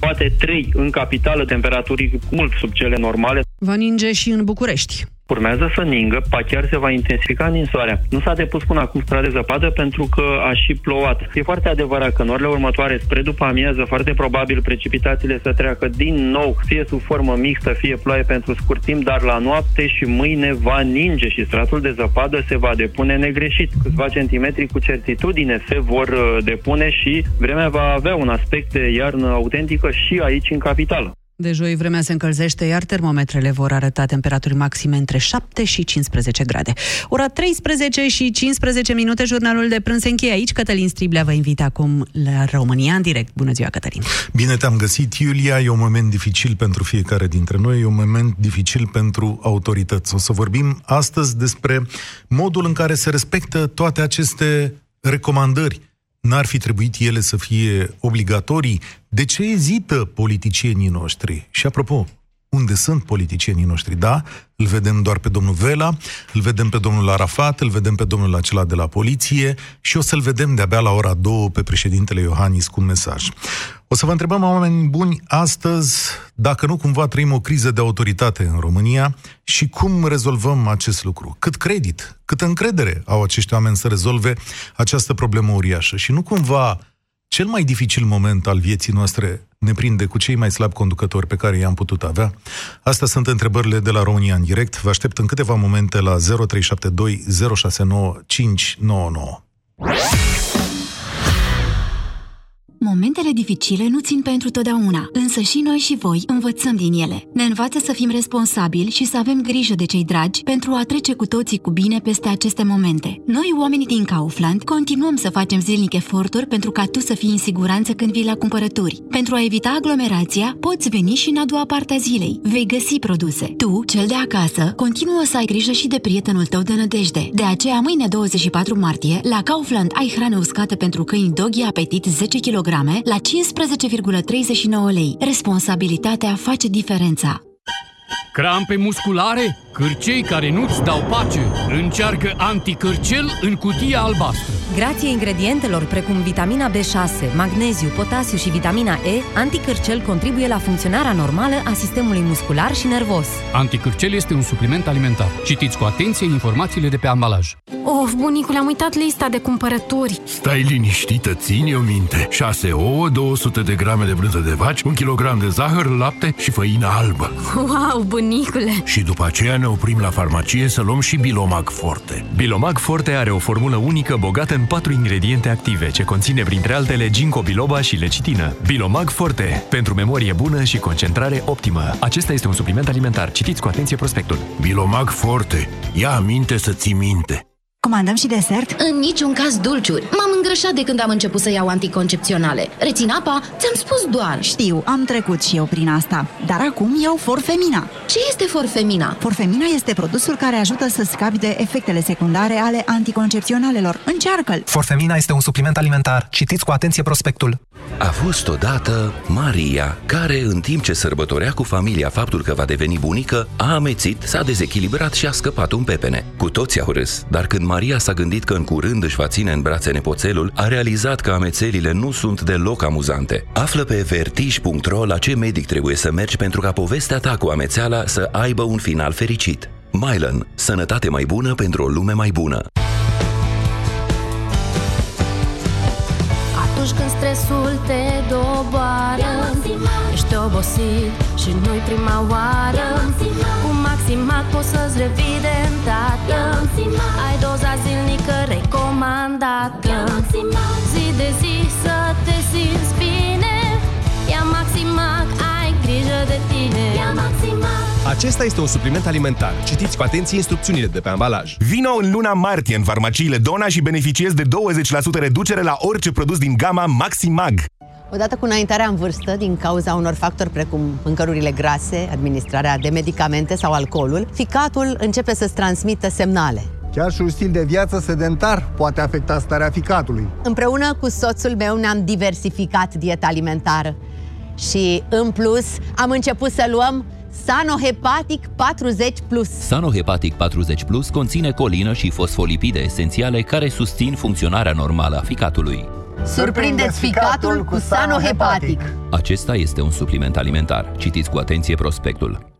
poate 3 în capitală, temperaturi mult sub cele normale. Va ninge și în București urmează să ningă, pa chiar se va intensifica ninsoarea. Nu s-a depus până acum strat de zăpadă pentru că a și plouat. E foarte adevărat că în orele următoare, spre după amiază, foarte probabil precipitațiile să treacă din nou, fie sub formă mixtă, fie ploaie pentru scurt timp, dar la noapte și mâine va ninge și stratul de zăpadă se va depune negreșit. Câțiva centimetri cu certitudine se vor uh, depune și vremea va avea un aspect de iarnă autentică și aici în capitală. De joi vremea se încălzește, iar termometrele vor arăta temperaturi maxime între 7 și 15 grade. Ora 13 și 15 minute, jurnalul de prânz se încheie aici. Cătălin Striblea vă invit acum la România în direct. Bună ziua, Cătălin! Bine te-am găsit, Iulia. E un moment dificil pentru fiecare dintre noi, e un moment dificil pentru autorități. O să vorbim astăzi despre modul în care se respectă toate aceste recomandări N-ar fi trebuit ele să fie obligatorii? De ce ezită politicienii noștri? Și apropo, unde sunt politicienii noștri? Da, îl vedem doar pe domnul Vela, îl vedem pe domnul Arafat, îl vedem pe domnul acela de la poliție și o să-l vedem de-abia la ora 2 pe președintele Iohannis cu un mesaj. O să vă întrebăm, oameni buni, astăzi, dacă nu cumva trăim o criză de autoritate în România și cum rezolvăm acest lucru. Cât credit, câtă încredere au acești oameni să rezolve această problemă uriașă și nu cumva cel mai dificil moment al vieții noastre ne prinde cu cei mai slabi conducători pe care i-am putut avea? Astea sunt întrebările de la România în direct. Vă aștept în câteva momente la 0372 069 599. Momentele dificile nu țin pentru totdeauna, însă și noi și voi învățăm din ele. Ne învață să fim responsabili și să avem grijă de cei dragi pentru a trece cu toții cu bine peste aceste momente. Noi, oamenii din Kaufland, continuăm să facem zilnic eforturi pentru ca tu să fii în siguranță când vii la cumpărături. Pentru a evita aglomerația, poți veni și în a doua parte a zilei. Vei găsi produse. Tu, cel de acasă, continuă să ai grijă și de prietenul tău de nădejde. De aceea, mâine 24 martie, la Kaufland ai hrană uscată pentru câini Doggy Apetit 10 kg la 15,39 lei. Responsabilitatea face diferența. Crampe musculare? Cârcei care nu-ți dau pace? Încearcă anticârcel în cutia albastră. Grație ingredientelor precum vitamina B6, magneziu, potasiu și vitamina E, anticârcel contribuie la funcționarea normală a sistemului muscular și nervos. Anticârcel este un supliment alimentar. Citiți cu atenție informațiile de pe ambalaj. Of, bunicule, am uitat lista de cumpărături. Stai liniștită, ține o minte. 6 ouă, 200 de grame de brânză de vaci, 1 kg de zahăr, lapte și făină albă. Wow, bunicule! Și după aceea ne oprim la farmacie să luăm și Bilomag Forte. Bilomag Forte are o formulă unică bogată în patru ingrediente active, ce conține printre altele ginkgo biloba și lecitină. Bilomag Forte, pentru memorie bună și concentrare optimă. Acesta este un supliment alimentar. Citiți cu atenție prospectul. Bilomag Forte. Ia aminte să ții minte. Comandăm și desert? În niciun caz dulciuri. M-am îngrășat de când am început să iau anticoncepționale. Rețin apa? Ți-am spus doar. Știu, am trecut și eu prin asta. Dar acum iau Forfemina. Ce este Forfemina? Forfemina este produsul care ajută să scapi de efectele secundare ale anticoncepționalelor. Încearcă-l! Forfemina este un supliment alimentar. Citiți cu atenție prospectul. A fost odată Maria, care în timp ce sărbătorea cu familia faptul că va deveni bunică, a amețit, s-a dezechilibrat și a scăpat un pepene. Cu toți au râs, dar când Maria s-a gândit că în curând își va ține în brațe nepoțelul, a realizat că amețelile nu sunt deloc amuzante. Află pe vertij.ro la ce medic trebuie să mergi pentru ca povestea ta cu amețeala să aibă un final fericit. Mylan. Sănătate mai bună pentru o lume mai bună. Atunci când stresul te doboară Ești obosit și nu-i prima oară Cu Maximac poți să-ți revii de îndată Ai doza zilnică recomandată Zi de zi să te simți bine Ia Maximac, ai grijă de tine Ia Maximac acesta este un supliment alimentar. Citiți cu atenție instrucțiunile de pe ambalaj. Vino în luna martie în farmaciile Dona și beneficiezi de 20% reducere la orice produs din gama Maximag. Odată cu înaintarea în vârstă, din cauza unor factori precum mâncărurile grase, administrarea de medicamente sau alcoolul, ficatul începe să-ți transmită semnale. Chiar și un stil de viață sedentar poate afecta starea ficatului. Împreună cu soțul meu ne-am diversificat dieta alimentară și, în plus, am început să luăm Sanohepatic 40 Plus. Sanohepatic 40 Plus conține colină și fosfolipide esențiale care susțin funcționarea normală a ficatului. Surprindeți ficatul cu sanohepatic. Acesta este un supliment alimentar. Citiți cu atenție prospectul.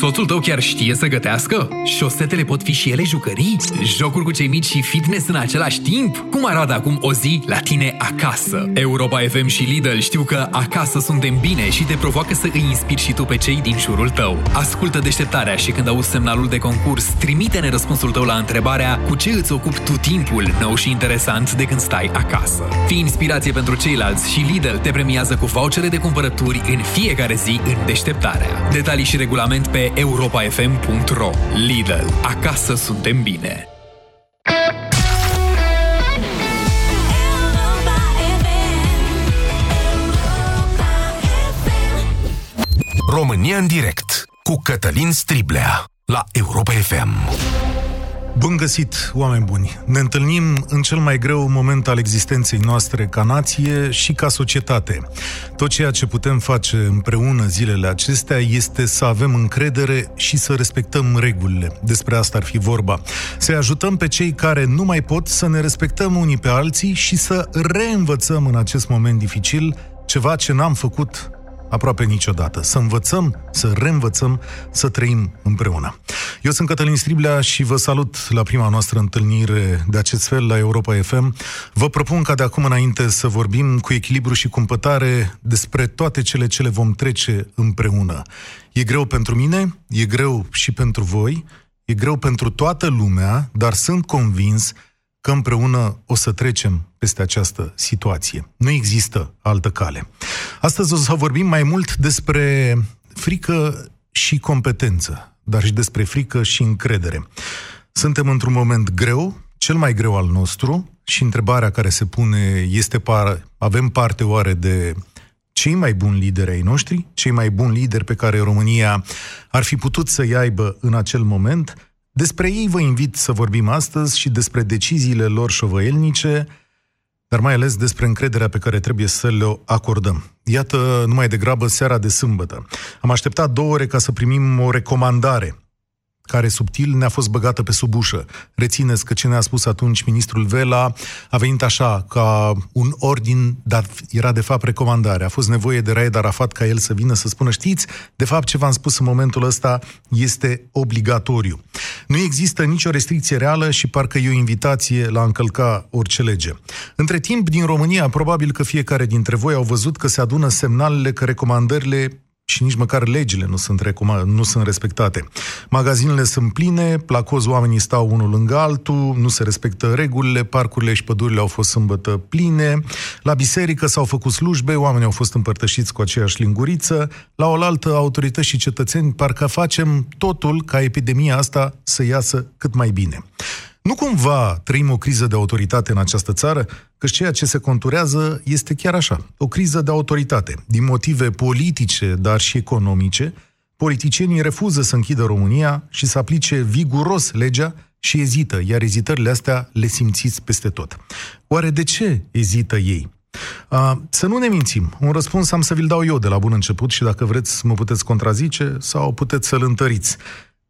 Soțul tău chiar știe să gătească? Șosetele pot fi și ele jucării? Jocuri cu cei mici și fitness în același timp? Cum arată acum o zi la tine acasă? Europa FM și Lidl știu că acasă suntem bine și te provoacă să îi inspiri și tu pe cei din jurul tău. Ascultă deșteptarea și când auzi semnalul de concurs, trimite-ne răspunsul tău la întrebarea cu ce îți ocupi tu timpul nou și interesant de când stai acasă. Fii inspirație pentru ceilalți și Lidl te premiază cu vouchere de cumpărături în fiecare zi în deșteptarea. Detalii și regulament pe europafm.ro Lidl. Acasă suntem bine! România în direct cu Cătălin Striblea la Europa FM. Bun găsit, oameni buni! Ne întâlnim în cel mai greu moment al existenței noastre ca nație și ca societate. Tot ceea ce putem face împreună zilele acestea este să avem încredere și să respectăm regulile. Despre asta ar fi vorba. Să ajutăm pe cei care nu mai pot să ne respectăm unii pe alții și să reînvățăm în acest moment dificil ceva ce n-am făcut aproape niciodată. Să învățăm, să reînvățăm, să trăim împreună. Eu sunt Cătălin Striblea și vă salut la prima noastră întâlnire de acest fel la Europa FM. Vă propun ca de acum înainte să vorbim cu echilibru și cumpătare despre toate cele ce le vom trece împreună. E greu pentru mine, e greu și pentru voi, e greu pentru toată lumea, dar sunt convins că împreună o să trecem peste această situație. Nu există altă cale. Astăzi o să vorbim mai mult despre frică și competență, dar și despre frică și încredere. Suntem într-un moment greu, cel mai greu al nostru, și întrebarea care se pune este, par, avem parte oare de cei mai buni lideri ai noștri, cei mai buni lideri pe care România ar fi putut să-i aibă în acel moment, despre ei vă invit să vorbim astăzi și despre deciziile lor șovăielnice, dar mai ales despre încrederea pe care trebuie să le acordăm. Iată, numai degrabă, seara de sâmbătă. Am așteptat două ore ca să primim o recomandare care subtil ne-a fost băgată pe sub ușă. Rețineți că ce ne-a spus atunci ministrul Vela a venit așa, ca un ordin, dar era de fapt recomandare. A fost nevoie de Raed Arafat ca el să vină să spună, știți, de fapt ce v-am spus în momentul ăsta este obligatoriu. Nu există nicio restricție reală și parcă e o invitație la a încălca orice lege. Între timp, din România, probabil că fiecare dintre voi au văzut că se adună semnalele că recomandările și nici măcar legile nu sunt, recoma- nu sunt respectate. Magazinele sunt pline, la coz oamenii stau unul lângă altul, nu se respectă regulile, parcurile și pădurile au fost sâmbătă pline, la biserică s-au făcut slujbe, oamenii au fost împărtășiți cu aceeași linguriță, la oaltă autorități și cetățeni parcă facem totul ca epidemia asta să iasă cât mai bine. Nu cumva trăim o criză de autoritate în această țară? Că ceea ce se conturează este chiar așa, o criză de autoritate. Din motive politice, dar și economice, politicienii refuză să închidă România și să aplice viguros legea și ezită, iar ezitările astea le simțiți peste tot. Oare de ce ezită ei? Uh, să nu ne mințim. Un răspuns am să vi-l dau eu de la bun început și dacă vreți mă puteți contrazice sau puteți să-l întăriți.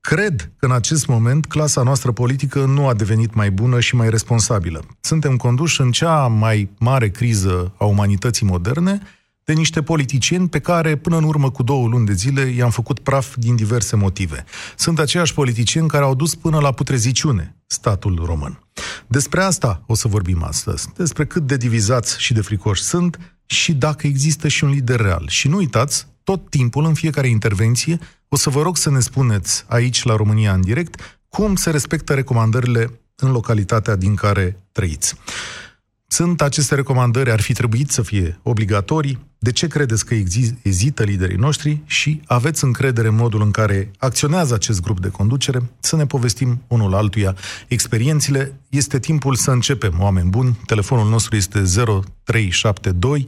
Cred că în acest moment clasa noastră politică nu a devenit mai bună și mai responsabilă. Suntem conduși în cea mai mare criză a umanității moderne de niște politicieni pe care până în urmă cu două luni de zile i-am făcut praf din diverse motive. Sunt aceiași politicieni care au dus până la putreziciune statul român. Despre asta o să vorbim astăzi, despre cât de divizați și de fricoși sunt și dacă există și un lider real. Și nu uitați, tot timpul, în fiecare intervenție, o să vă rog să ne spuneți aici, la România în direct, cum se respectă recomandările în localitatea din care trăiți. Sunt aceste recomandări, ar fi trebuit să fie obligatorii? De ce credeți că ezită liderii noștri? Și aveți încredere în modul în care acționează acest grup de conducere? Să ne povestim unul altuia experiențele. Este timpul să începem, oameni buni. Telefonul nostru este 0372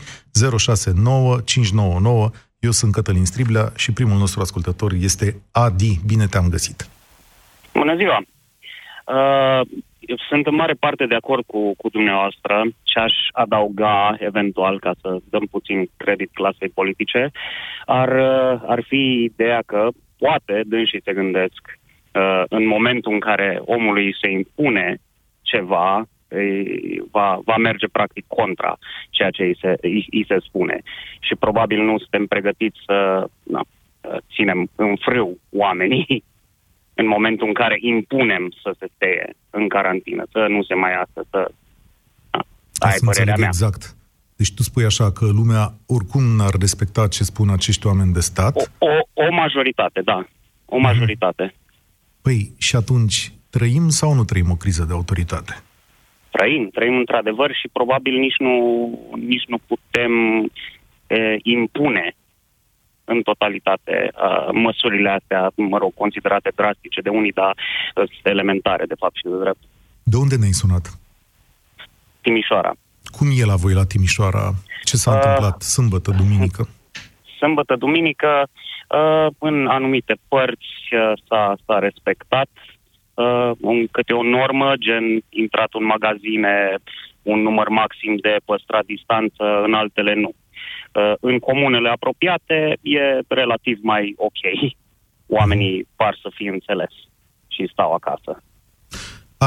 069 599. Eu sunt Cătălin Striblea și primul nostru ascultător este Adi. Bine te-am găsit! Bună ziua! Uh, sunt în mare parte de acord cu, cu dumneavoastră și aș adauga eventual, ca să dăm puțin credit clasei politice, ar, ar fi ideea că poate dânsii se gândesc uh, în momentul în care omului se impune ceva, va, va merge practic contra ceea ce îi se, îi, îi se spune. Și probabil nu suntem pregătiți să na, ținem în frâu oamenii în momentul în care impunem să se steie în carantină, să nu se mai iasă, să... Da, ai părerea mea. exact. Deci tu spui așa că lumea oricum n-ar respecta ce spun acești oameni de stat? O, o, o majoritate, da. O mhm. majoritate. Mm-hmm. Păi, și atunci, trăim sau nu trăim o criză de autoritate? Trăim, trăim într-adevăr și probabil nici nu, nici nu putem e, impune în totalitate uh, măsurile astea, mă rog, considerate drastice de unii, dar uh, elementare, de fapt, și de drept. De unde ne-ai sunat? Timișoara. Cum e la voi la Timișoara? Ce s-a uh, întâmplat sâmbătă, duminică? Sâmbătă, duminică, uh, în anumite părți uh, s-a, s-a respectat uh, un, câte o normă, gen intrat în magazine, un număr maxim de păstrat distanță, în altele nu. Uh, în comunele apropiate e relativ mai ok. Oamenii par să fie înțeles și stau acasă.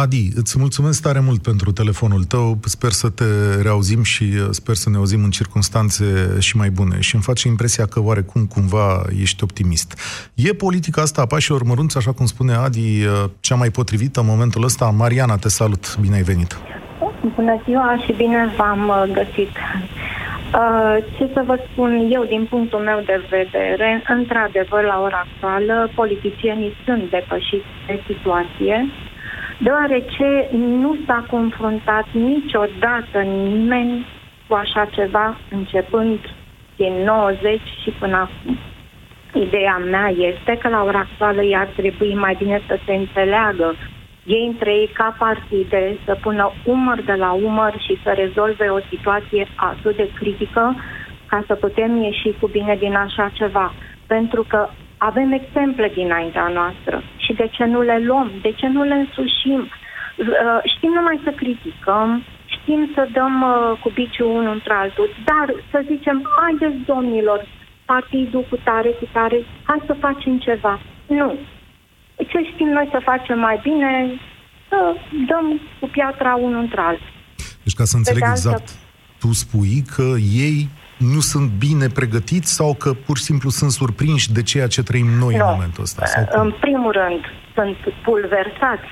Adi, îți mulțumesc tare mult pentru telefonul tău. Sper să te reauzim și uh, sper să ne auzim în circunstanțe și mai bune. Și îmi face impresia că oarecum cumva ești optimist. E politica asta a pașilor mărunți, așa cum spune Adi, uh, cea mai potrivită în momentul ăsta? Mariana, te salut. Bine ai venit. Bună ziua și bine v-am găsit. Uh, ce să vă spun eu din punctul meu de vedere, într-adevăr, la ora actuală, politicienii sunt depășiți de situație, deoarece nu s-a confruntat niciodată nimeni cu așa ceva, începând din 90 și până acum. Ideea mea este că la ora actuală i-ar trebui mai bine să se înțeleagă ei între ei ca partide să pună umăr de la umăr și să rezolve o situație atât de critică ca să putem ieși cu bine din așa ceva. Pentru că avem exemple dinaintea noastră și de ce nu le luăm, de ce nu le însușim. Uh, știm numai să criticăm, știm să dăm uh, cu biciul unul între altul, dar să zicem, haideți domnilor, partidul cu tare, cu tare, hai să facem ceva. Nu, ce știm noi să facem mai bine, să dăm cu piatra unul între altul. Deci ca să înțeleg de exact, altă... tu spui că ei nu sunt bine pregătiți sau că pur și simplu sunt surprinși de ceea ce trăim noi no. în momentul ăsta? Sau În primul rând, sunt pulversați,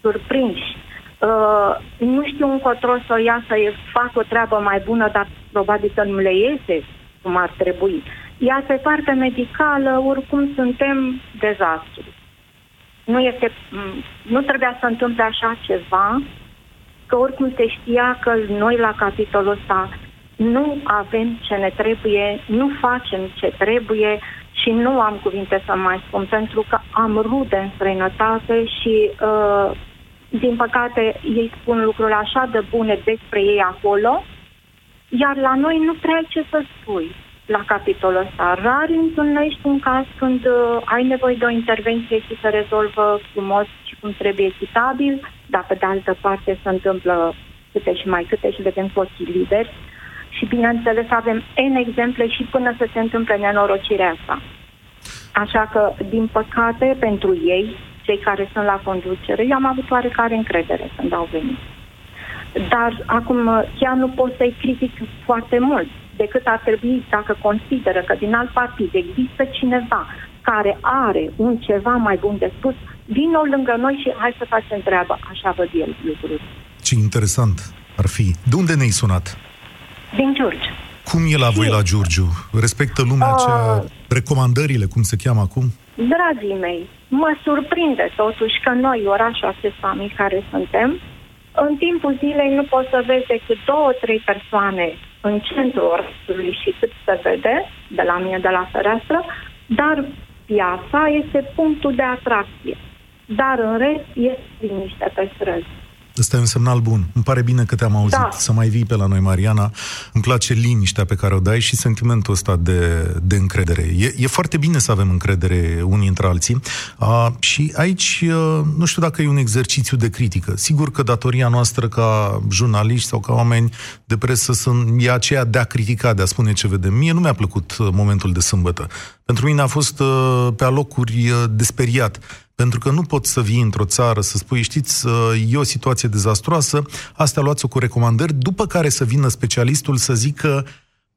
surprinși. Uh, nu știu încotro să ia să fac o treabă mai bună, dar probabil că nu le iese cum ar trebui. Iar pe partea medicală, oricum suntem dezastru nu, este, nu trebuia să întâmple așa ceva, că oricum se știa că noi la capitolul ăsta nu avem ce ne trebuie, nu facem ce trebuie și nu am cuvinte să mai spun, pentru că am rude în străinătate și, uh, din păcate, ei spun lucruri așa de bune despre ei acolo, iar la noi nu prea ai ce să spui la capitolul ăsta. Rar întâlnești un caz când uh, ai nevoie de o intervenție și se rezolvă frumos și cum trebuie echitabil, dar pe de altă parte se întâmplă câte și mai câte și vedem cu ochii liberi. Și bineînțeles avem N exemple și până să se întâmple nenorocirea asta. Așa că, din păcate, pentru ei, cei care sunt la conducere, eu am avut oarecare încredere când au venit. Dar acum chiar nu pot să-i critic foarte mult, decât ar trebui dacă consideră că din alt partid există cineva care are un ceva mai bun de spus, vină lângă noi și hai să facem treaba. Așa văd el lucruri. Ce interesant ar fi. De unde ne-ai sunat? Din Giurgiu. Cum e la voi la Giurgiu? Respectă lumea uh, cea, recomandările, cum se cheamă acum? Dragii mei, mă surprinde totuși că noi, orașul acesta mic care suntem, în timpul zilei nu poți să vezi decât două, trei persoane în centrul orașului și cât se vede de la mine, de la fereastră, dar piața este punctul de atracție. Dar în rest este liniște pe străzi. Ăsta e un semnal bun. Îmi pare bine că te-am auzit. Da. Să mai vii pe la noi, Mariana. Îmi place liniștea pe care o dai și sentimentul ăsta de, de încredere. E, e foarte bine să avem încredere unii între alții. A, și aici, nu știu dacă e un exercițiu de critică. Sigur că datoria noastră ca jurnaliști sau ca oameni de presă sunt, e aceea de a critica, de a spune ce vedem. Mie nu mi-a plăcut momentul de sâmbătă. Pentru mine a fost pe alocuri desperiat pentru că nu poți să vii într-o țară să spui, știți, e o situație dezastruoasă, astea luați-o cu recomandări, după care să vină specialistul să zică,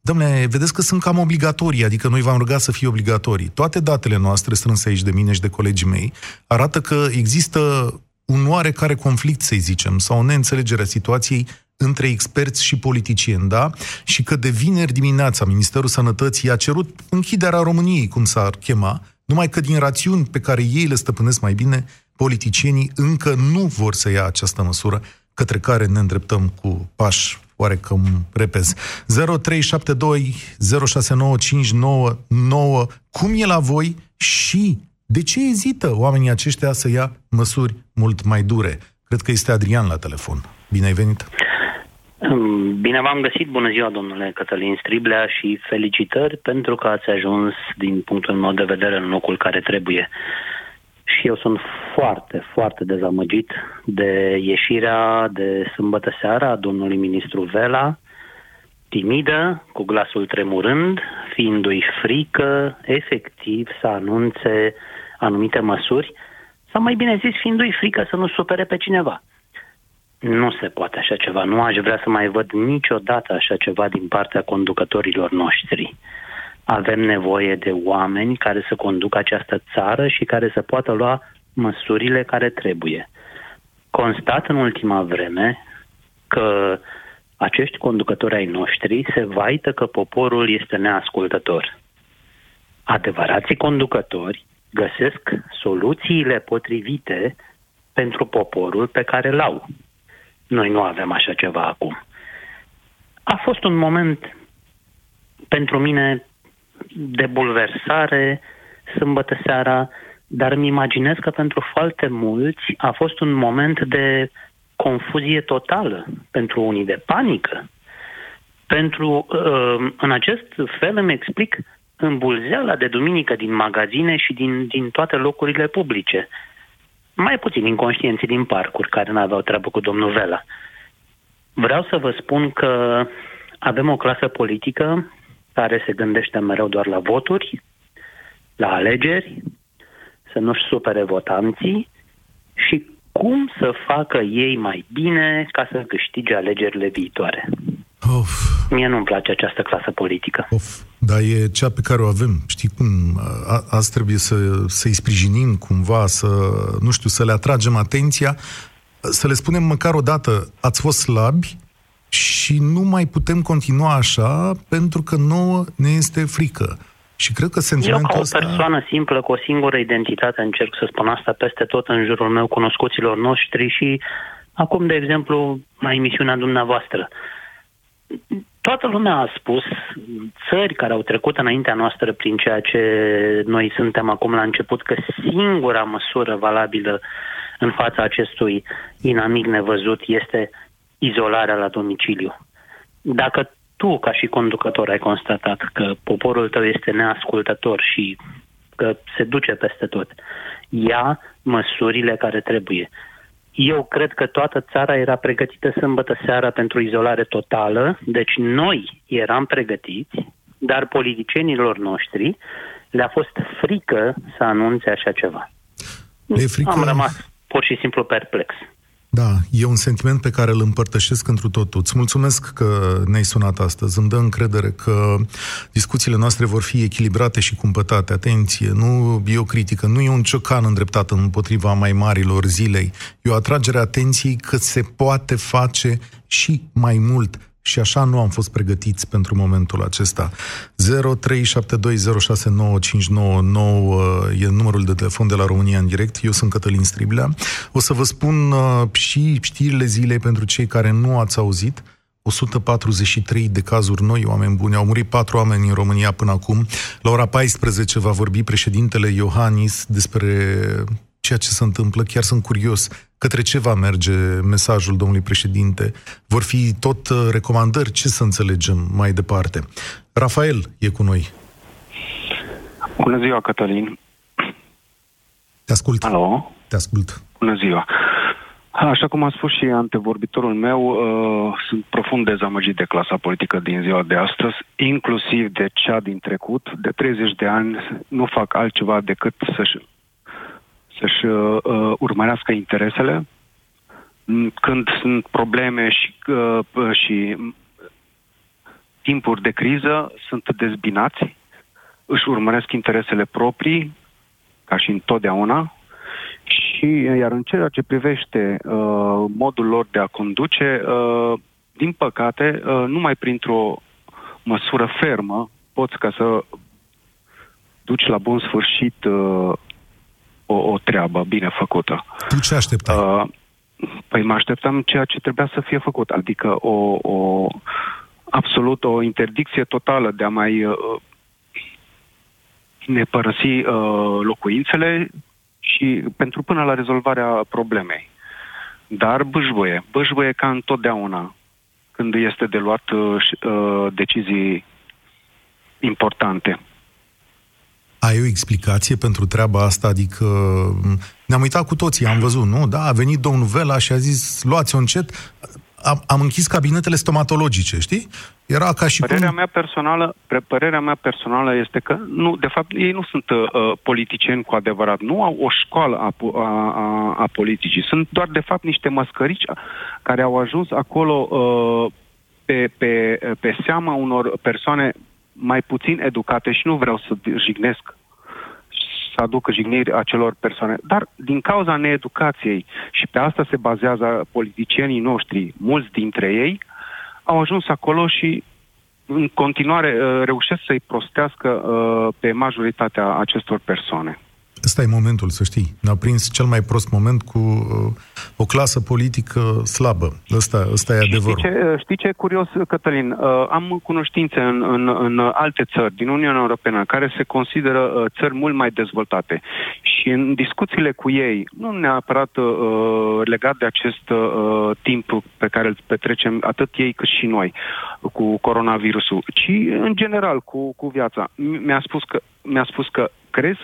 Dom'le, vedeți că sunt cam obligatorii, adică noi v-am rugat să fie obligatorii. Toate datele noastre strânse aici de mine și de colegii mei arată că există un oarecare conflict, să zicem, sau o neînțelegere a situației între experți și politicieni, da? Și că de vineri dimineața Ministerul Sănătății a cerut închiderea României, cum s-ar chema, numai că din rațiuni pe care ei le stăpânesc mai bine, politicienii încă nu vor să ia această măsură către care ne îndreptăm cu pași oarecum repezi. 0372 069599 Cum e la voi și de ce ezită oamenii aceștia să ia măsuri mult mai dure? Cred că este Adrian la telefon. Bine ai venit! Bine v-am găsit, bună ziua domnule Cătălin Striblea și felicitări pentru că ați ajuns din punctul meu de vedere în locul care trebuie. Și eu sunt foarte, foarte dezamăgit de ieșirea de sâmbătă seara a domnului ministru Vela, timidă, cu glasul tremurând, fiindu-i frică, efectiv, să anunțe anumite măsuri, sau mai bine zis, fiindu-i frică să nu supere pe cineva. Nu se poate așa ceva. Nu aș vrea să mai văd niciodată așa ceva din partea conducătorilor noștri. Avem nevoie de oameni care să conducă această țară și care să poată lua măsurile care trebuie. Constat în ultima vreme că acești conducători ai noștri se vaită că poporul este neascultător. Adevărații conducători găsesc soluțiile potrivite pentru poporul pe care l-au. Noi nu avem așa ceva acum. A fost un moment pentru mine de bulversare sâmbătă seara, dar îmi imaginez că pentru foarte mulți a fost un moment de confuzie totală, pentru unii de panică. Pentru, uh, în acest fel îmi explic îmbulzeala de duminică din magazine și din, din toate locurile publice mai puțin inconștienții din parcuri care nu aveau treabă cu domnul Vela. Vreau să vă spun că avem o clasă politică care se gândește mereu doar la voturi, la alegeri, să nu-și supere votanții și cum să facă ei mai bine ca să câștige alegerile viitoare. Of. Mie nu-mi place această clasă politică. Of. Dar e cea pe care o avem. Știi cum? A, azi trebuie să, să-i sprijinim cumva, să, nu știu, să le atragem atenția, să le spunem măcar o dată, ați fost slabi și nu mai putem continua așa pentru că nouă ne este frică. Și cred că sentimentul Eu, ca o ăsta... persoană simplă, cu o singură identitate, încerc să spun asta peste tot în jurul meu, cunoscuților noștri și acum, de exemplu, la emisiunea dumneavoastră toată lumea a spus, țări care au trecut înaintea noastră prin ceea ce noi suntem acum la început, că singura măsură valabilă în fața acestui inamic nevăzut este izolarea la domiciliu. Dacă tu, ca și conducător, ai constatat că poporul tău este neascultător și că se duce peste tot, ia măsurile care trebuie. Eu cred că toată țara era pregătită sâmbătă seara pentru izolare totală, deci noi eram pregătiți, dar politicienilor noștri le-a fost frică să anunțe așa ceva. E frică... Am rămas pur și simplu perplex. Da, e un sentiment pe care îl împărtășesc întru totul. Îți mulțumesc că ne-ai sunat astăzi. Îmi dă încredere că discuțiile noastre vor fi echilibrate și cumpătate. Atenție, nu e o critică, nu e un ciocan îndreptat împotriva mai marilor zilei. E o atragere atenției că se poate face și mai mult Și așa nu am fost pregătiți pentru momentul acesta. 0372069599 e numărul de telefon de la România în direct. Eu sunt Cătălin Striblea. O să vă spun uh, și știrile zilei pentru cei care nu ați auzit. 143 de cazuri noi, oameni buni. Au murit patru oameni în România până acum. La ora 14 va vorbi președintele Iohannis despre ceea ce se întâmplă. Chiar sunt curios către ce va merge mesajul domnului președinte. Vor fi tot uh, recomandări? Ce să înțelegem mai departe? Rafael e cu noi. Bună ziua, Cătălin. Te ascult. Alo? Te ascult. Bună ziua. Așa cum a spus și antevorbitorul meu, uh, sunt profund dezamăgit de clasa politică din ziua de astăzi, inclusiv de cea din trecut. De 30 de ani nu fac altceva decât să-și, să-și uh, uh urmărească interesele. Când sunt probleme și, uh, și timpuri de criză, sunt dezbinați, își urmăresc interesele proprii, ca și întotdeauna, și iar în ceea ce privește uh, modul lor de a conduce, uh, din păcate, uh, numai printr-o măsură fermă poți ca să duci la bun sfârșit uh, o, o treabă bine făcută. Tu ce așteptai? Uh, păi mă așteptam ceea ce trebuia să fie făcut, adică o, o absolut o interdicție totală de a mai uh, ne părăsi uh, locuințele, și pentru până la rezolvarea problemei. Dar bâșbăie, bâșbăie ca întotdeauna când este de luat uh, uh, decizii importante. Ai o explicație pentru treaba asta? Adică ne-am uitat cu toții, am văzut, nu? Da, a venit domnul Vela și a zis, luați-o încet am, am închis cabinetele stomatologice, știi? Era ca și părerea cum... Mea personală, părerea mea personală este că, nu, de fapt, ei nu sunt uh, politicieni cu adevărat. Nu au o școală a, a, a, a politicii. Sunt doar, de fapt, niște mascărici care au ajuns acolo uh, pe, pe, pe seama unor persoane mai puțin educate și nu vreau să jignesc să aducă jigniri acelor persoane. Dar din cauza needucației și pe asta se bazează politicienii noștri, mulți dintre ei, au ajuns acolo și în continuare uh, reușesc să-i prostească uh, pe majoritatea acestor persoane. Ăsta e momentul, să știi. Ne-a prins cel mai prost moment cu uh, o clasă politică slabă. Ăsta, ăsta e adevărul. Știi ce, știi ce e curios, Cătălin? Uh, am cunoștințe în, în, în alte țări din Uniunea Europeană care se consideră uh, țări mult mai dezvoltate. Și în discuțiile cu ei, nu neapărat uh, legat de acest uh, timp pe care îl petrecem atât ei cât și noi cu coronavirusul, ci în general cu, cu viața. Mi-a spus că, mi-a spus că crezi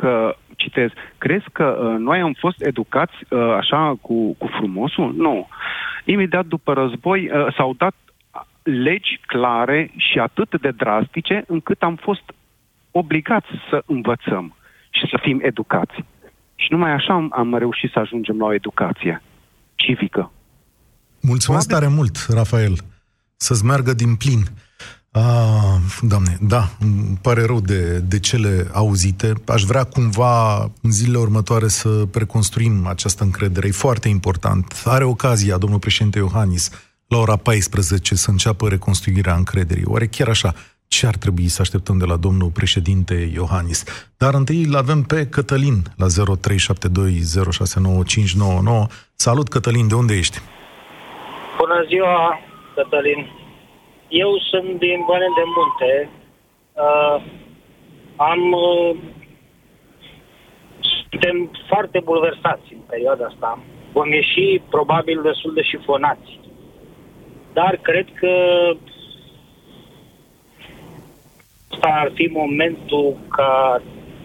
că, citez, crezi că uh, noi am fost educați uh, așa cu, cu frumosul? Nu. Imediat după război uh, s-au dat legi clare și atât de drastice încât am fost obligați să învățăm și să fim educați. Și numai așa am, am reușit să ajungem la o educație civică. Mulțumesc tare mult, Rafael. Să-ți meargă din plin. Ah, doamne, da, îmi pare rău de, de cele auzite. Aș vrea cumva în zilele următoare să preconstruim această încredere. E foarte important. Are ocazia, domnul președinte Iohannis, la ora 14 să înceapă reconstruirea încrederii. Oare chiar așa? Ce ar trebui să așteptăm de la domnul președinte Iohannis? Dar întâi îl avem pe Cătălin la 0372069599. Salut, Cătălin, de unde ești? Bună ziua, Cătălin. Eu sunt din Bănen de Munte. Uh, am... Uh, suntem foarte bulversați în perioada asta. Vom ieși probabil destul de șifonați. Dar cred că asta ar fi momentul ca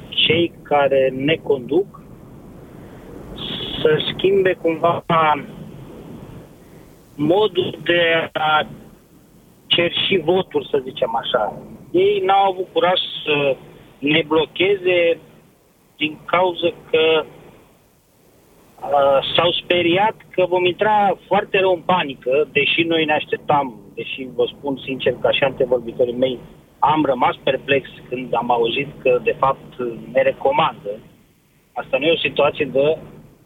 cei care ne conduc să schimbe cumva modul de a cer și voturi, să zicem așa. Ei n-au avut curaj să ne blocheze din cauza că uh, s-au speriat că vom intra foarte rău în panică, deși noi ne așteptam, deși vă spun sincer ca și antevorbitorii mei, am rămas perplex când am auzit că de fapt ne recomandă. Asta nu e o situație de,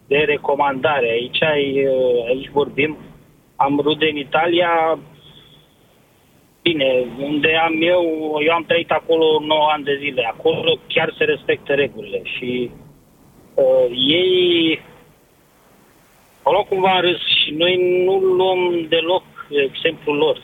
de recomandare. Aici, aici vorbim, am rude în Italia, bine, unde am eu, eu am trăit acolo 9 ani de zile. Acolo chiar se respectă regulile și uh, ei au luat cumva râs și noi nu luăm deloc exemplul lor.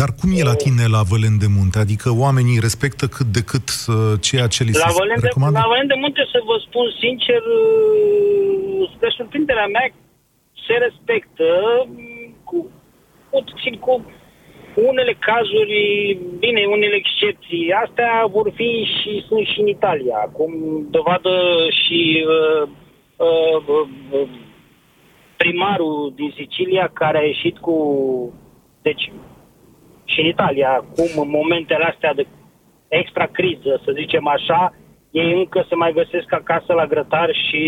Dar cum e la tine la Vălen de Munte? Adică oamenii respectă cât de cât uh, ceea ce li se La Vălen, de, recomandă? la Vălen de Munte, să vă spun sincer, uh, spre surprinderea mea, se respectă mm, cu, puțin cu unele cazuri, bine, unele excepții. Astea vor fi și sunt și în Italia. Cum dovadă și uh, uh, uh, primarul din Sicilia care a ieșit cu... Deci, și în Italia, cum în momentele astea de extra criză, să zicem așa, ei încă se mai găsesc acasă la grătar și,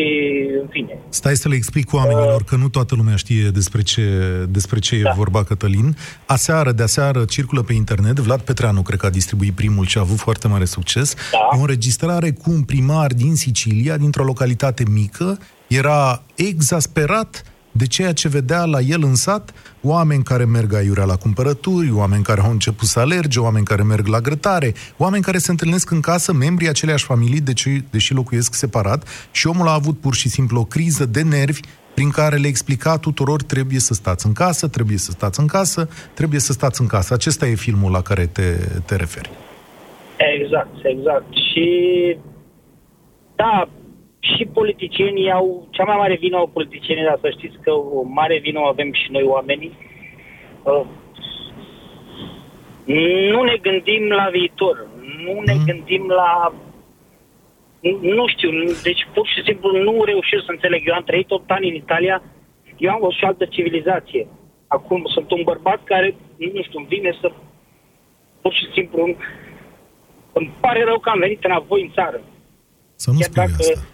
în fine. Stai să le explic oamenilor că nu toată lumea știe despre ce, despre ce da. e vorba, Cătălin. Aseară, de aseară, circulă pe internet, Vlad Petreanu cred că a distribuit primul și a avut foarte mare succes, da. o înregistrare cu un primar din Sicilia, dintr-o localitate mică, era exasperat de ceea ce vedea la el în sat, oameni care merg aiurea la cumpărături, oameni care au început să alerge, oameni care merg la grătare, oameni care se întâlnesc în casă, membrii aceleași familii, deci, deși locuiesc separat, și omul a avut pur și simplu o criză de nervi prin care le explica tuturor trebuie să stați în casă, trebuie să stați în casă, trebuie să stați în casă. Acesta e filmul la care te, te referi. Exact, exact. Și da, și politicienii au, cea mai mare vină au politicienii, dar să știți că o mare vină o avem și noi oamenii. Uh, nu ne gândim la viitor, nu ne mm. gândim la nu știu, deci pur și simplu nu reușesc să înțeleg. Eu am trăit 8 ani în Italia, eu am o și altă civilizație. Acum sunt un bărbat care, nu știu, îmi vine să pur și simplu îmi pare rău că am venit înapoi în țară. Să nu Chiar spui dacă, asta.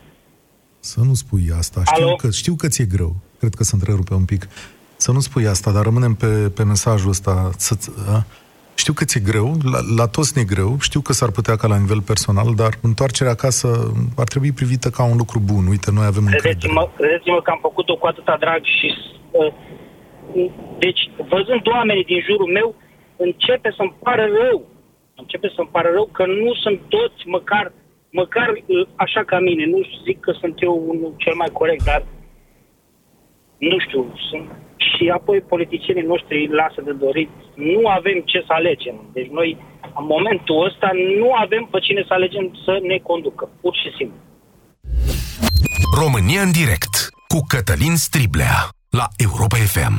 Să nu spui asta. Știu că, știu că ți-e greu. Cred că se întrerupe un pic. Să nu spui asta, dar rămânem pe, pe mesajul ăsta. Să, a? Știu că ți-e greu, la, la toți ne greu, știu că s-ar putea ca la nivel personal, dar întoarcerea acasă ar trebui privită ca un lucru bun. Uite, noi avem credeți-mă, credeți-mă că am făcut-o cu atâta drag și... Uh, deci, văzând oamenii din jurul meu, începe să-mi pară rău. Începe să-mi pară rău că nu sunt toți măcar măcar uh, așa ca mine, nu zic că sunt eu unul cel mai corect, dar nu știu, sunt... și apoi politicienii noștri lasă de dorit. Nu avem ce să alegem. Deci noi, în momentul ăsta, nu avem pe cine să alegem să ne conducă, pur și simplu. România în direct cu Cătălin Striblea la Europa FM.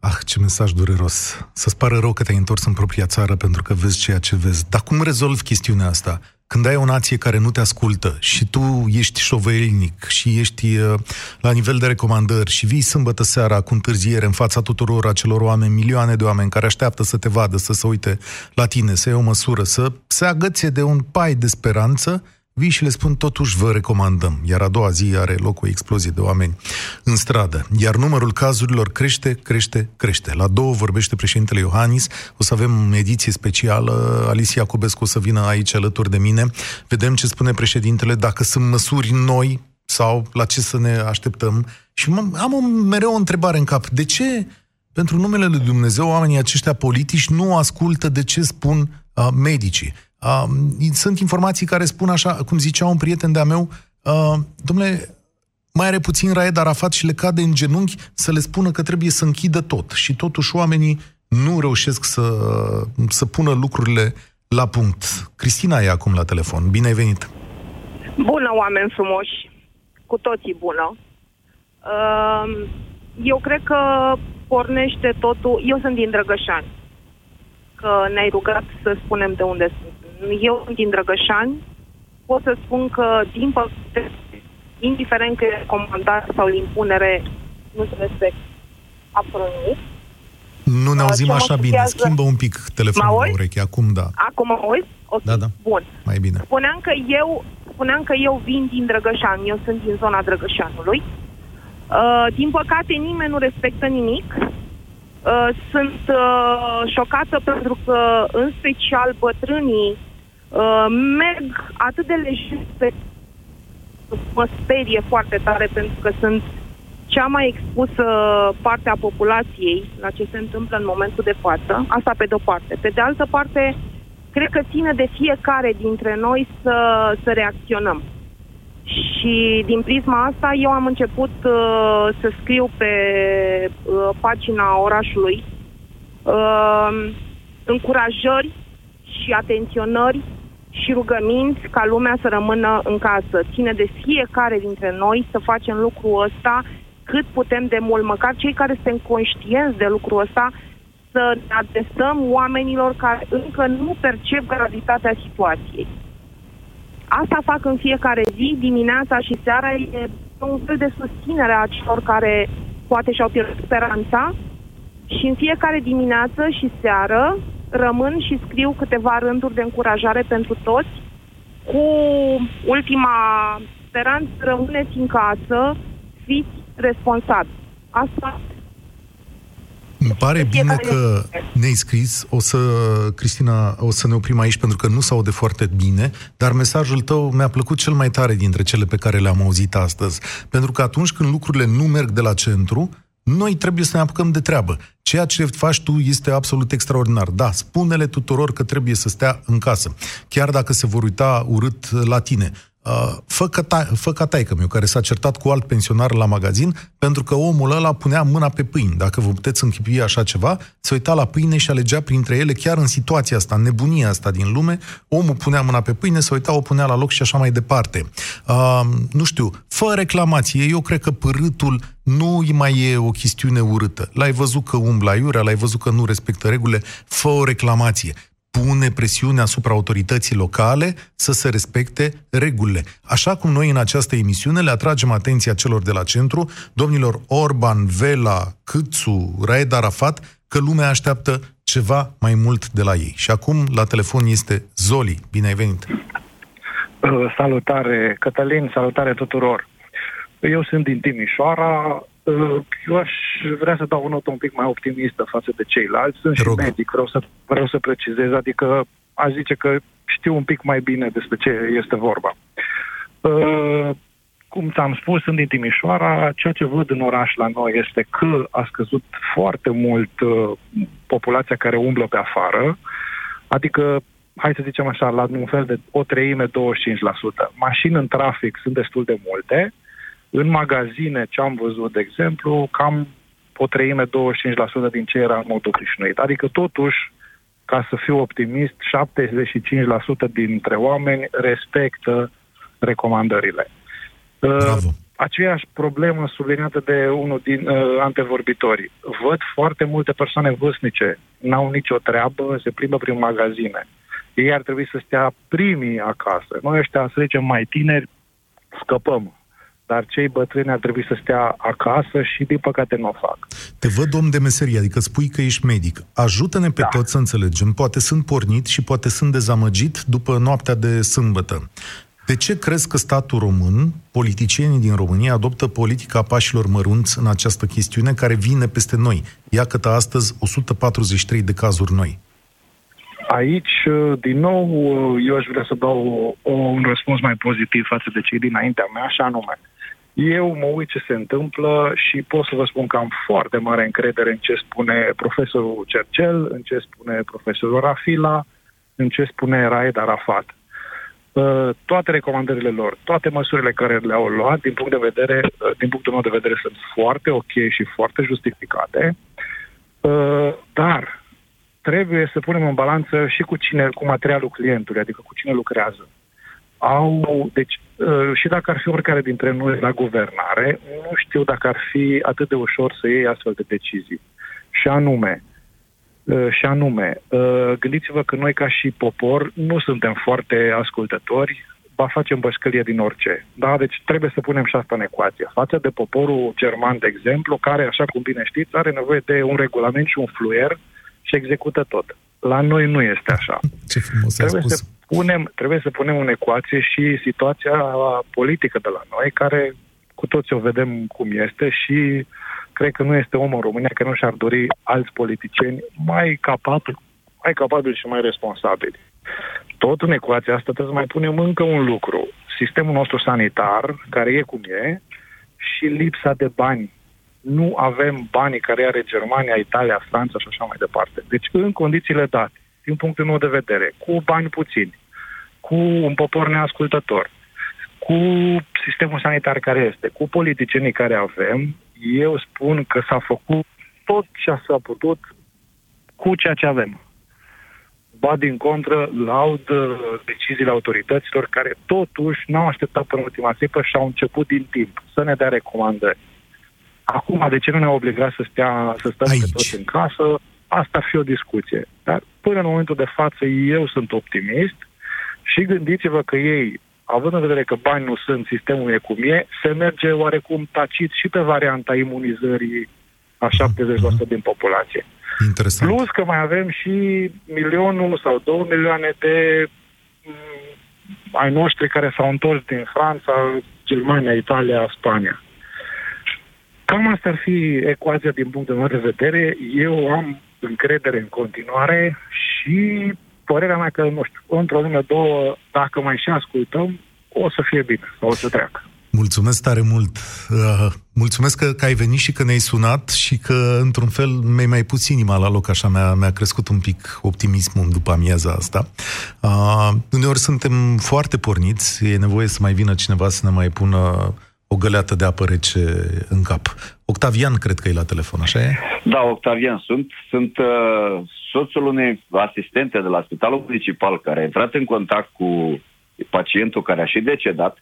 Ah, ce mesaj dureros. Să-ți pară rău că te-ai întors în propria țară pentru că vezi ceea ce vezi. Dar cum rezolvi chestiunea asta? Când ai o nație care nu te ascultă și tu ești șovăielnic și ești uh, la nivel de recomandări și vii sâmbătă seara cu întârziere în fața tuturor acelor oameni, milioane de oameni care așteaptă să te vadă, să se uite la tine, să ia o măsură, să se agățe de un pai de speranță, vii și le spun totuși vă recomandăm. Iar a doua zi are loc o explozie de oameni în stradă. Iar numărul cazurilor crește, crește, crește. La două vorbește președintele Iohannis. O să avem ediție specială. Alicia Cobescu o să vină aici alături de mine. Vedem ce spune președintele, dacă sunt măsuri noi sau la ce să ne așteptăm. Și am o, mereu o întrebare în cap. De ce, pentru numele lui Dumnezeu, oamenii aceștia politici nu ascultă de ce spun uh, medicii? Uh, sunt informații care spun așa, cum zicea un prieten de-a meu, uh, domnule, mai are puțin Raed Arafat și le cade în genunchi să le spună că trebuie să închidă tot. Și totuși oamenii nu reușesc să, să pună lucrurile la punct. Cristina e acum la telefon. Bine ai venit! Bună, oameni frumoși! Cu toții bună! Uh, eu cred că pornește totul... Eu sunt din Drăgășani. Că ne-ai rugat să spunem de unde sunt eu sunt din Drăgășani, pot să spun că, din păcate, indiferent că e comandare sau impunere, nu se respect absolut nimic. Nu ne auzim așa bine. Schimbă un pic telefonul la ureche. Acum da. Acum mă auzi? Okay. Da, da. Bun. Mai bine. Spuneam că eu spuneam că eu vin din Drăgășan. Eu sunt din zona Drăgășanului. Uh, din păcate, nimeni nu respectă nimic. Uh, sunt uh, șocată pentru că, în special, bătrânii Uh, merg atât de lejer pe mă sperie foarte tare pentru că sunt cea mai expusă parte a populației la ce se întâmplă în momentul de față. Asta pe de-o parte. Pe de altă parte, cred că ține de fiecare dintre noi să, să reacționăm. Și din prisma asta eu am început uh, să scriu pe uh, pagina orașului uh, încurajări și atenționări și rugăminți ca lumea să rămână în casă. Ține de fiecare dintre noi să facem lucrul ăsta cât putem de mult, măcar cei care suntem conștienți de lucrul ăsta, să ne adresăm oamenilor care încă nu percep gravitatea situației. Asta fac în fiecare zi, dimineața și seara, e un fel de susținere a celor care poate și-au pierdut speranța și în fiecare dimineață și seară rămân și scriu câteva rânduri de încurajare pentru toți cu ultima speranță, rămâneți în casă, fiți responsabili. Asta îmi pare bine că ne-ai scris, o să, Cristina, o să ne oprim aici pentru că nu se aude foarte bine, dar mesajul tău mi-a plăcut cel mai tare dintre cele pe care le-am auzit astăzi. Pentru că atunci când lucrurile nu merg de la centru, noi trebuie să ne apucăm de treabă. Ceea ce faci tu este absolut extraordinar. Da, spune-le tuturor că trebuie să stea în casă. Chiar dacă se vor uita urât la tine. Uh, fă, ca ta, fă ca taică meu, care s-a certat cu alt pensionar la magazin, pentru că omul ăla punea mâna pe pâini. Dacă vă puteți închipui așa ceva, se uita la pâine și alegea printre ele, chiar în situația asta, în nebunia asta din lume, omul punea mâna pe pâine, se uita, o punea la loc și așa mai departe. Uh, nu știu, fă reclamație. Eu cred că părâtul nu mai e o chestiune urâtă. L-ai văzut că umbla iurea, l-ai văzut că nu respectă regulile, fă o reclamație pune presiune asupra autorității locale să se respecte regulile. Așa cum noi în această emisiune le atragem atenția celor de la centru, domnilor Orban, Vela, Câțu, Raed Arafat, că lumea așteaptă ceva mai mult de la ei. Și acum la telefon este Zoli. Bine ai venit! Uh, salutare, Cătălin, salutare tuturor! Eu sunt din Timișoara, Uh, eu aș vrea să dau o notă un pic mai optimistă față de ceilalți. Sunt și medic, vreau să, vreau să precizez, adică aș zice că știu un pic mai bine despre ce este vorba. Uh, cum ți-am spus, sunt din Timișoara. Ceea ce văd în oraș la noi este că a scăzut foarte mult uh, populația care umblă pe afară, adică hai să zicem așa, la un fel de o treime, 25%. Mașini în trafic sunt destul de multe, în magazine, ce am văzut, de exemplu, cam o treime, 25% din ce era în mod obișnuit. Adică, totuși, ca să fiu optimist, 75% dintre oameni respectă recomandările. Bravo. Uh, aceeași problemă subliniată de unul din uh, antevorbitorii. Văd foarte multe persoane vârstnice, n-au nicio treabă, se plimbă prin magazine. Ei ar trebui să stea primii acasă. Noi ăștia, să zicem, mai tineri, scăpăm dar cei bătrâni ar trebui să stea acasă și, din păcate, nu o fac. Te văd om de meserie, adică spui că ești medic. Ajută-ne pe da. toți să înțelegem. Poate sunt pornit și poate sunt dezamăgit după noaptea de sâmbătă. De ce crezi că statul român, politicienii din România, adoptă politica pașilor mărunți în această chestiune care vine peste noi? Iată astăzi 143 de cazuri noi. Aici, din nou, eu aș vrea să dau un răspuns mai pozitiv față de cei dinaintea mea, așa anume. Eu mă uit ce se întâmplă și pot să vă spun că am foarte mare încredere în ce spune profesorul Cercel, în ce spune profesorul Rafila, în ce spune Raed Arafat. Uh, toate recomandările lor, toate măsurile care le-au luat, din punct de vedere, uh, din punctul meu de vedere, sunt foarte ok și foarte justificate, uh, dar trebuie să punem în balanță și cu cine, cu materialul clientului, adică cu cine lucrează au, deci, uh, și dacă ar fi oricare dintre noi la guvernare, nu știu dacă ar fi atât de ușor să iei astfel de decizii. Și anume, uh, și anume, uh, gândiți-vă că noi ca și popor nu suntem foarte ascultători, ba facem bășcălie din orice. Da? Deci trebuie să punem și asta în ecuație. Față de poporul german, de exemplu, care, așa cum bine știți, are nevoie de un regulament și un fluier și execută tot. La noi nu este așa. Ce frumos trebuie spus. să punem, trebuie să punem în ecuație și situația politică de la noi, care cu toți o vedem cum este și cred că nu este om în România care nu și-ar dori alți politicieni mai capabili, mai capabili și mai responsabili. Tot în ecuația asta trebuie să mai punem încă un lucru. Sistemul nostru sanitar, care e cum e, și lipsa de bani nu avem banii care are Germania, Italia, Franța și așa mai departe. Deci, în condițiile date, din punctul meu de vedere, cu bani puțini, cu un popor neascultător, cu sistemul sanitar care este, cu politicienii care avem, eu spun că s-a făcut tot ce s-a putut cu ceea ce avem. Ba din contră, laud uh, deciziile autorităților care totuși n-au așteptat până ultima clipă și au început din timp să ne dea recomandări. Acum, de ce nu ne-au obligat să, stea, să stăm Aici. pe toți în casă? Asta ar fi o discuție. Dar până în momentul de față eu sunt optimist și gândiți-vă că ei, având în vedere că bani nu sunt, sistemul e cum e, se merge oarecum tacit și pe varianta imunizării a 70% din populație. Interesant. Plus că mai avem și milionul sau două milioane de mm, ai noștri care s-au întors din Franța, Germania, Italia, Spania. Cam asta ar fi ecuația din punctul meu de vedere. Eu am încredere în continuare și părerea mea că, nu știu, într-o lună, două, dacă mai și ascultăm, o să fie bine sau o să treacă. Mulțumesc tare mult. Uh, mulțumesc că, că ai venit și că ne-ai sunat și că, într-un fel, mi-ai mai pus inima la loc, așa mi-a, mi-a crescut un pic optimismul după amiaza asta. Uh, uneori suntem foarte porniți, e nevoie să mai vină cineva să ne mai pună o găleată de apă rece în cap. Octavian, cred că e la telefon, așa e? Da, Octavian sunt. Sunt uh, soțul unei asistente de la Spitalul Municipal care a intrat în contact cu pacientul care a și decedat.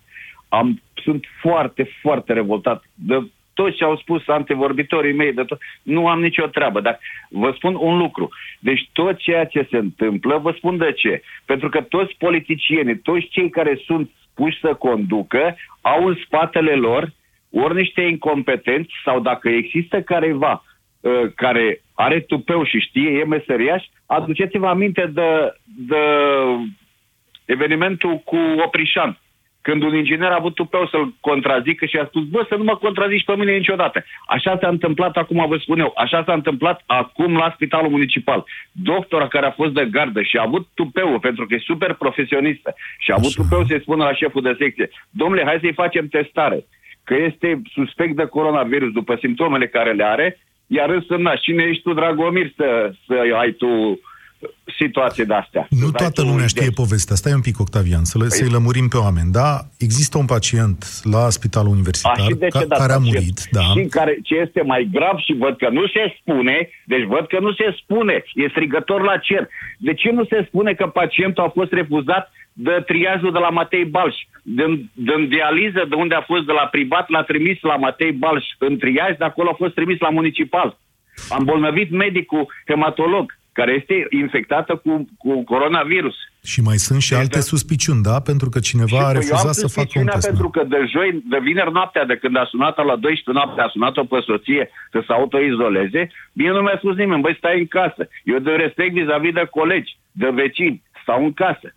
Am, sunt foarte, foarte revoltat de tot ce au spus antevorbitorii mei, de tot, nu am nicio treabă, dar vă spun un lucru. Deci tot ceea ce se întâmplă, vă spun de ce. Pentru că toți politicienii, toți cei care sunt puși să conducă, au în spatele lor ori niște incompetenți sau dacă există careva uh, care are tupeu și știe, e meseriaș, aduceți-vă aminte de, de evenimentul cu Oprișan când un inginer a avut tupeu să-l contrazică și a spus, bă, să nu mă contrazici pe mine niciodată. Așa s-a întâmplat acum, vă spun eu, așa s-a întâmplat acum la Spitalul Municipal. Doctora care a fost de gardă și a avut tupeu, pentru că e super profesionistă, și a avut tupeu să-i spună la șeful de secție, domnule, hai să-i facem testare, că este suspect de coronavirus după simptomele care le are, iar însemna, cine ești tu, Dragomir, să, să ai tu situații de-astea. Nu toată lumea știe de... povestea. Stai un pic, Octavian, să, păi... să-i lămurim pe oameni. Da, există un pacient la spitalul universitar a, ca, care a murit. Da. Și care, ce este mai grav și văd că nu se spune, deci văd că nu se spune, e strigător la cer. De ce nu se spune că pacientul a fost refuzat de triajul de la Matei Balș. Din, din dializă, de unde a fost de la privat, l-a trimis la Matei Balș în triaj, de acolo a fost trimis la municipal. Am bolnăvit medicul hematolog care este infectată cu, cu coronavirus. Și mai sunt și deci alte da. suspiciuni, da? Pentru că cineva și a refuzat să facă un test. pentru că de joi, de vineri noaptea, de când a sunat-o la 12 noaptea, a sunat-o pe soție să se autoizoleze, bine nu mi-a spus nimeni, băi, stai în casă. Eu de respect vis-a-vis de colegi, de vecini, stau în casă.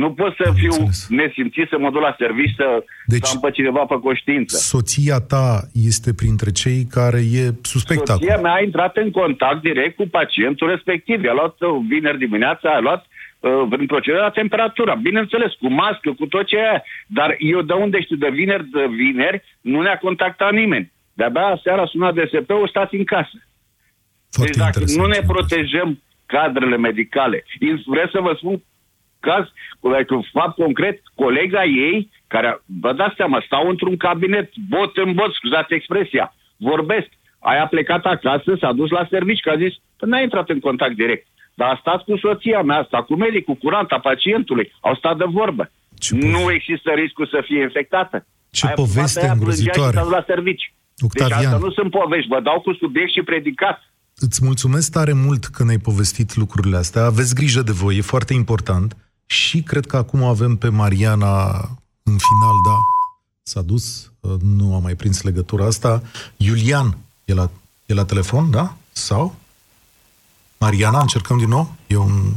Nu pot să Am fiu înțeles. nesimțit să mă duc la serviciu să, deci, să am pe cineva pe conștiință. Soția ta este printre cei care e suspectat. Soția mea a intrat în contact direct cu pacientul respectiv. I-a luat uh, vineri dimineața, a luat uh, în procedură la temperatura. Bineînțeles, cu mască, cu tot ce e. Dar eu de unde știu, de vineri, de vineri, nu ne-a contactat nimeni. De-abia seara a sunat DSP-ul, stați în casă. Foarte deci dacă nu ne protejăm cadrele medicale, vreau să vă spun caz, like, fapt concret, colega ei, care, vă dați seama, stau într-un cabinet, bot în bot, scuzați expresia, vorbesc, aia a plecat acasă, s-a dus la servici, că a zis, că n-a intrat în contact direct. Dar a stat cu soția mea, a stat cu medicul, curanta pacientului, au stat de vorbă. Ce nu există riscul să fie infectată. Ce aia poveste îngrozitoare. Și la servici. Octavian. Deci asta nu sunt povești, vă dau cu subiect și predicat. Îți mulțumesc tare mult că ne-ai povestit lucrurile astea. Aveți grijă de voi, e foarte important. Și cred că acum avem pe Mariana în final, da, s-a dus, nu am mai prins legătura asta. Iulian e la, e la telefon, da? Sau? Mariana, încercăm din nou? E un...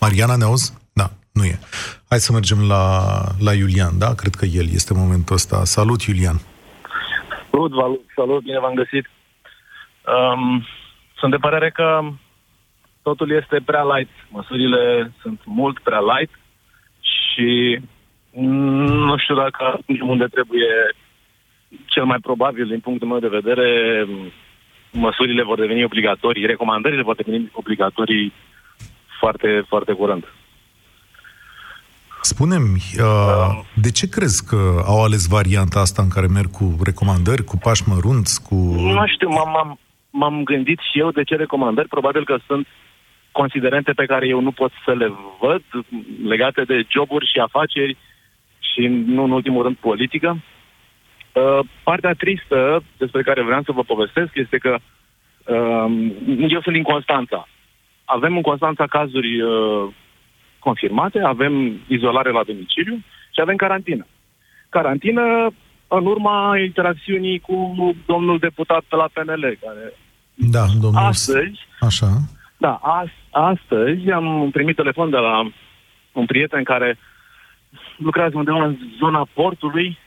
Mariana, ne auzi? Da, nu e. Hai să mergem la, la Iulian, da? Cred că el este momentul ăsta. Salut, Iulian! Salut, Valu, salut, bine v-am găsit. Um, sunt de părere că totul este prea light. Măsurile sunt mult prea light și nu știu dacă unde trebuie cel mai probabil, din punctul meu de vedere, măsurile vor deveni obligatorii, recomandările vor deveni obligatorii foarte, foarte curând. Spune-mi, uh, de ce crezi că au ales varianta asta în care merg cu recomandări, cu pași mărunți, cu... Nu știu, m-am, m-am, m-am gândit și eu de ce recomandări. Probabil că sunt considerente pe care eu nu pot să le văd legate de joburi și afaceri și nu în ultimul rând politică. Uh, partea tristă despre care vreau să vă povestesc este că uh, eu sunt din Constanța. Avem în Constanța cazuri uh, confirmate, avem izolare la domiciliu și avem carantină. Carantină în urma interacțiunii cu domnul deputat pe la PNL, care da, domnul... astăzi, Așa. Da, as, astăzi am primit telefon de la un prieten care lucrează undeva în zona portului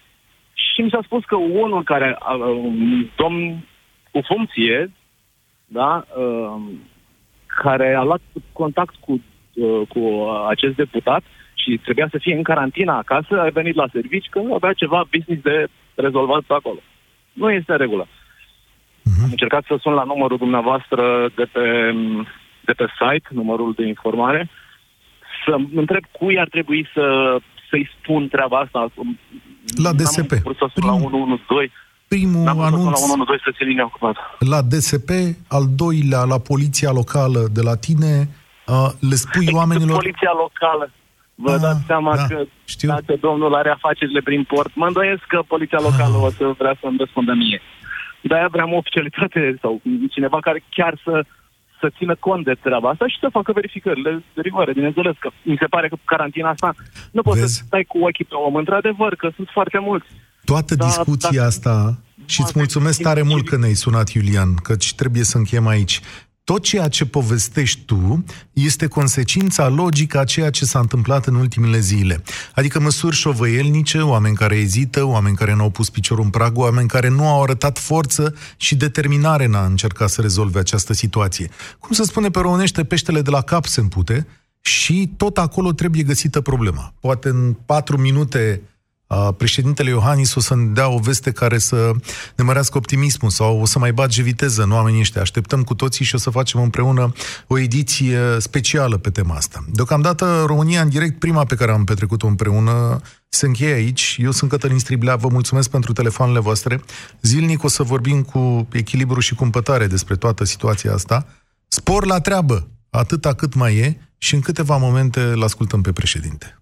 și mi s-a spus că unul care, un domn cu funcție, da, care a luat contact cu, cu acest deputat și trebuia să fie în carantina acasă, a venit la servici că avea ceva business de rezolvat pe acolo. Nu este în regulă. Uh-huh. Am încercat să sun la numărul dumneavoastră de pe, de pe site, numărul de informare, să întreb cui ar trebui să, să-i spun treaba asta. La DSP. Am să sun la 112. Primul N-am anunț la 112 să se linia ocupată. la DSP, al doilea la poliția locală de la tine, uh, le spui oamenilor... Poliția locală. Vă Da, dați seama da, că dacă domnul are afacerile prin port, mă îndoiesc că poliția locală o să vrea să-mi răspundă mie. De-aia vreau o oficialitate sau cineva care chiar să, să țină cont de treaba asta și să facă verificările de rigoare. Bineînțeles că mi se pare că cu carantina asta nu poți să stai cu ochii pe om. Într-adevăr, că sunt foarte mulți. Toată Da, discuția dacă- asta, și îți mulțumesc tare mult că ne-ai sunat, Iulian, căci trebuie să încheiem aici. Tot ceea ce povestești tu este consecința logică a ceea ce s-a întâmplat în ultimele zile. Adică măsuri șovăielnice, oameni care ezită, oameni care n-au pus piciorul în prag, oameni care nu au arătat forță și determinare în a încerca să rezolve această situație. Cum se spune pe românește, peștele de la cap se împute și tot acolo trebuie găsită problema. Poate în patru minute a, președintele Iohannis o să-mi dea o veste care să ne mărească optimismul sau o să mai bage viteză în oamenii ăștia. Așteptăm cu toții și o să facem împreună o ediție specială pe tema asta. Deocamdată România în direct, prima pe care am petrecut-o împreună, se încheie aici. Eu sunt Cătălin Striblea, vă mulțumesc pentru telefoanele voastre. Zilnic o să vorbim cu echilibru și cumpătare despre toată situația asta. Spor la treabă, atâta cât mai e și în câteva momente îl ascultăm pe președinte.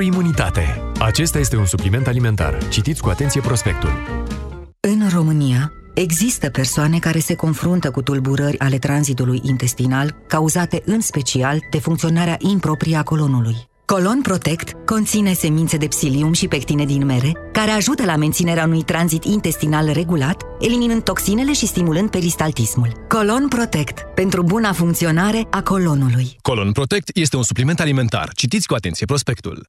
imunitate. Acesta este un supliment alimentar. Citiți cu atenție prospectul. În România există persoane care se confruntă cu tulburări ale tranzitului intestinal, cauzate în special de funcționarea improprie a colonului. Colon Protect conține semințe de psilium și pectine din mere, care ajută la menținerea unui tranzit intestinal regulat, eliminând toxinele și stimulând peristaltismul. Colon Protect, pentru buna funcționare a colonului. Colon Protect este un supliment alimentar. Citiți cu atenție prospectul.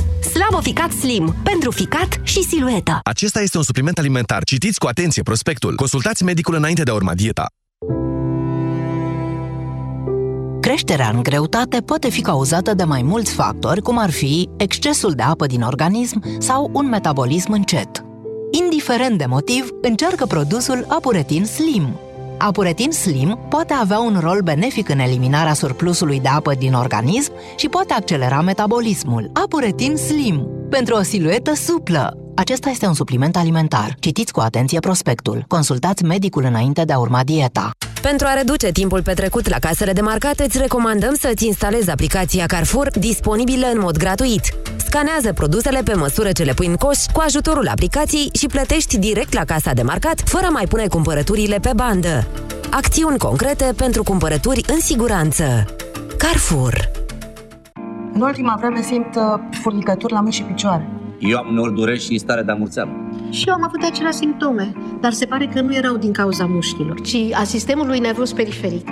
Slaboficat Slim. Pentru ficat și siluetă. Acesta este un supliment alimentar. Citiți cu atenție prospectul. Consultați medicul înainte de a urma dieta. Creșterea în greutate poate fi cauzată de mai mulți factori, cum ar fi excesul de apă din organism sau un metabolism încet. Indiferent de motiv, încearcă produsul Apuretin Slim. Apuretin Slim poate avea un rol benefic în eliminarea surplusului de apă din organism și poate accelera metabolismul. Apuretin Slim, pentru o siluetă suplă. Acesta este un supliment alimentar. Citiți cu atenție prospectul. Consultați medicul înainte de a urma dieta. Pentru a reduce timpul petrecut la casele de marcat, îți recomandăm să-ți instalezi aplicația Carrefour, disponibilă în mod gratuit. Scanează produsele pe măsură ce le pui în coș cu ajutorul aplicației și plătești direct la casa de marcat, fără mai pune cumpărăturile pe bandă. Acțiuni concrete pentru cumpărături în siguranță. Carrefour. În ultima vreme simt uh, furnicături la mâini și picioare. Eu am uneori dureri și stare de amurțeală. Și eu am avut aceleași simptome, dar se pare că nu erau din cauza mușchilor, ci a sistemului nervos periferic.